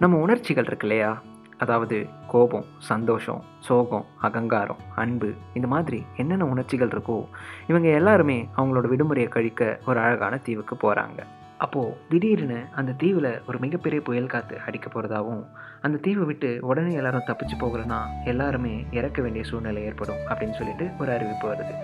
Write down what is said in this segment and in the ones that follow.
நம்ம உணர்ச்சிகள் இருக்கு இல்லையா? அதாவது கோபம் சந்தோஷம் சோகம் அகங்காரம் அன்பு இந்த மாதிரி என்னென்ன உணர்ச்சிகள் இருக்கோ இவங்க எல்லாருமே அவங்களோட விடுமுறையை கழிக்க ஒரு அழகான தீவுக்கு போகிறாங்க அப்போது திடீர்னு அந்த தீவில் ஒரு மிகப்பெரிய புயல் காற்று அடிக்க போகிறதாவும் அந்த தீவை விட்டு உடனே எல்லாரும் தப்பிச்சு போகலன்னா எல்லாருமே இறக்க வேண்டிய சூழ்நிலை ஏற்படும் அப்படின்னு சொல்லிட்டு ஒரு அறிவிப்பு வருது.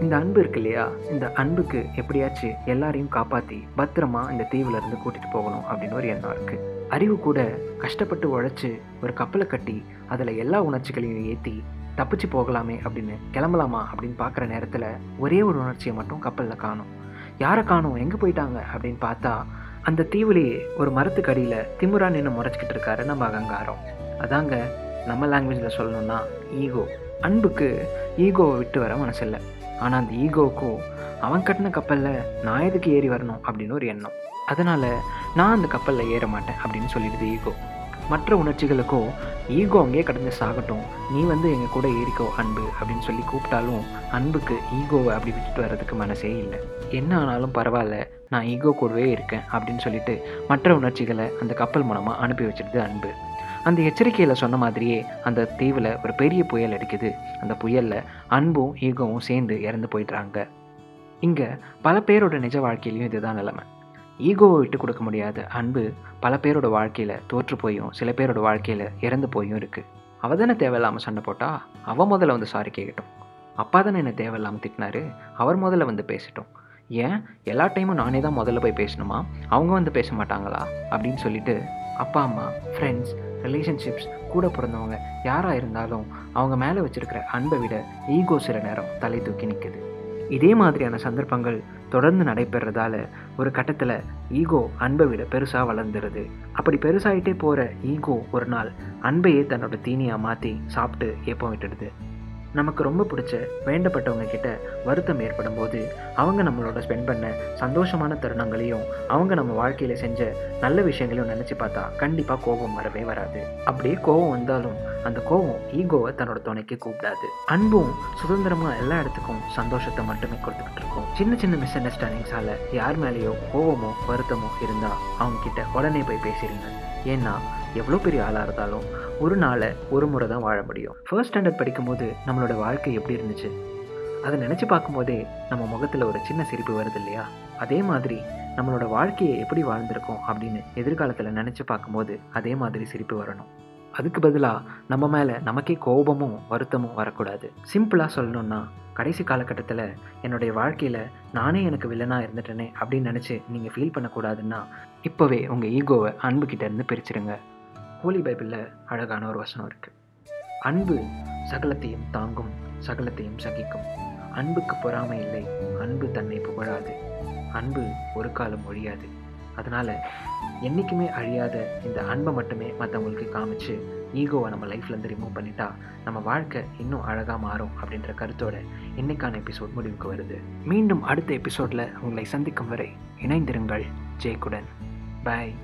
இந்த அன்பு இருக்கு இல்லையா? இந்த அன்புக்கு எப்படியாச்சும் எல்லாரையும் காப்பாற்றி பத்திரமா இந்த தீவுல இருந்து கூட்டிகிட்டு போகணும் அப்படின்னு ஒரு எண்ணம் இருக்குது அறிவு கூட கஷ்டப்பட்டு உழைச்சி ஒரு கப்பலை கட்டி அதில் எல்லா உணர்ச்சிகளையும் ஏற்றி தப்பிச்சு போகலாமே அப்படின்னு கிளம்பலாமா அப்படின்னு பார்க்குற நேரத்தில் ஒரே ஒரு உணர்ச்சியை மட்டும் கப்பலில் காணும். யாரை காணும்? எங்கே போயிட்டாங்க? அப்படின்னு பார்த்தா அந்த தீவுலேயே ஒரு மரத்துக்கு அடியில் திமுறா நின்று முறைச்சிக்கிட்டு இருக்காரு நம்ம அகங்காரம். அதாங்க நம்ம லாங்குவேஜில் சொல்லணும்னா ஈகோ அன்புக்கு ஈகோவை விட்டு வர மனசில்லை. ஆனால் அந்த ஈகோவுக்கும் அவன் கட்டின கப்பலில் நான் எதுக்கு ஏறி வரணும் அப்படின்னு ஒரு எண்ணம். அதனால் நான் அந்த கப்பலில் ஏற மாட்டேன் அப்படின்னு சொல்லிடுது ஈகோ. மற்ற உணர்ச்சிகளுக்கோ ஈகோ அங்கேயே கடந்து சாகட்டும். நீ வந்து எங்கள் கூட ஏறிக்கோ அன்பு அப்படின்னு சொல்லி கூப்பிட்டாலும் அன்புக்கு ஈகோவை அப்படி விட்டுட்டு வர்றதுக்கு மனசே இல்லை. என்ன ஆனாலும் பரவாயில்ல நான் ஈகோ கூடவே இருக்கேன் அப்படின்னு சொல்லிட்டு மற்ற உணர்ச்சிகளை அந்த கப்பல் மூலமாக அனுப்பி வச்சிருது அன்பு. அந்த எச்சரிக்கையில் சொன்ன மாதிரியே அந்த தீவில் ஒரு பெரிய புயல் அடிக்குது. அந்த புயலில் அன்பும் ஈகோவும் சேர்ந்து இறந்து போயிடுறாங்க. இங்கே பல பேரோட நிஜ வாழ்க்கையிலையும் இதுதான் நிலைமை. ஈகோவை விட்டு கொடுக்க முடியாத அன்பு பல பேரோட வாழ்க்கையில் தோற்று போயும் சில பேரோட வாழ்க்கையில் இறந்து போயும் இருக்குது அவள் தானே தேவையில்லாமல் சண்டை போட்டால் அவள் முதல்ல வந்து சாரி கேட்கட்டும் அப்பா தானே என்ன தேவையில்லாமல் திட்டினாரு? அவர் முதல்ல வந்து பேசட்டும். ஏன்? எல்லா டைமும் நானே தான் முதல்ல போய் பேசணுமா? அவங்க வந்து பேச மாட்டாங்களா? அப்படின்னு சொல்லிட்டு அப்பா அம்மா ஃப்ரெண்ட்ஸ் ரிலேஷன்ஷிப்ஸ் கூட பிறந்தவங்க யாராக இருந்தாலும் அவங்க மேலே வச்சுருக்கிற அன்பை விட ஈகோ சில நேரம் தலை தூக்கி நிற்குது இதே மாதிரியான சந்தர்ப்பங்கள் தொடர்ந்து நடைபெறதால ஒரு கட்டத்தில் ஈகோ அன்பை விட பெருசாக வளர்ந்துருது. அப்படி பெருசாகிட்டே போகிற ஈகோ ஒரு நாள் அன்பையே தன்னோட தீனியாக மாற்றி சாப்பிட்டு ஏப்பம் விட்டுடுது. நமக்கு ரொம்ப பிடிச்ச வேண்டப்பட்டவங்க கிட்ட வருத்தம் ஏற்படும் போது அவங்க நம்மளோட ஸ்பெண்ட் பண்ண சந்தோஷமான தருணங்களையும் அவங்க நம்ம வாழ்க்கையில் செஞ்ச நல்ல விஷயங்களையும் நினச்சி பார்த்தா கண்டிப்பாக கோபம் வரவே வராது. அப்படியே கோபம் வந்தாலும் அந்த கோபம் ஈகோவை தன்னோட துணைக்கு கூப்பிடாது. அன்பும் சுதந்திரமாக எல்லா இடத்துக்கும் சந்தோஷத்தை மட்டுமே கொடுத்துக்கிட்டு இருக்கும். சின்ன சின்ன மிஸ் அண்டர்ஸ்டாண்டிங்ஸால் யார் மேலேயோ கோபமோ வருத்தமோ இருந்தால் அவங்க கிட்ட உடனே போய் பேசிடுங்க. ஏன்னா எவ்வளோ பெரிய ஆளாக இருந்தாலும் ஒரு நாளை ஒரு முறை தான் வாழ முடியும். ஃபர்ஸ்ட் ஸ்டாண்டர்ட் படிக்கும்போது நம்மளோட வாழ்க்கை எப்படி இருந்துச்சு? அதை நினச்சி பார்க்கும்போதே நம்ம முகத்தில் ஒரு சின்ன சிரிப்பு வருது இல்லையா? அதே மாதிரி நம்மளோட வாழ்க்கையை எப்படி வாழ்ந்திருக்கோம் அப்படின்னு எதிர்காலத்தில் நினச்சி பார்க்கும்போது அதே மாதிரி சிரிப்பு வரணும். அதுக்கு பதிலாக நம்ம மேலே நமக்கே கோபமும் வருத்தமும் வரக்கூடாது. சிம்பிளாக சொல்லணும்னா கடைசி காலகட்டத்தில் என்னுடைய வாழ்க்கையில் நானே எனக்கு வில்லனாக இருந்துட்டேனே அப்படின்னு நினச்சி நீங்கள் ஃபீல் பண்ணக்கூடாதுன்னா இப்போவே உங்கள் ஈகோவை அன்புக்கிட்ட இருந்து பிரிச்சிருங்க. ஹோலி பைபிளில் அழகான ஒரு வசனம் இருக்குது அன்பு சகலத்தையும் தாங்கும் சகலத்தையும் சகிக்கும். அன்புக்கு பொறாமை இல்லை அன்பு தன்னை புகழாது. அன்பு ஒரு காலம் ஒழியாது. அதனால் என்றைக்குமே அழியாத இந்த அன்பை மட்டுமே மற்றவங்களுக்கு காமிச்சு ஈகோவை நம்ம லைஃப்லேருந்து ரிமூவ் பண்ணிட்டா நம்ம வாழ்க்கை இன்னும் அழகாக மாறும் அப்படின்ற கருத்தோட இன்னைக்கான எபிசோட் முடிவுக்கு வருது. மீண்டும் அடுத்த எபிசோடில் உங்களை சந்திக்கும் வரை இணைந்திருங்கள். ஜெய்குடன் பாய்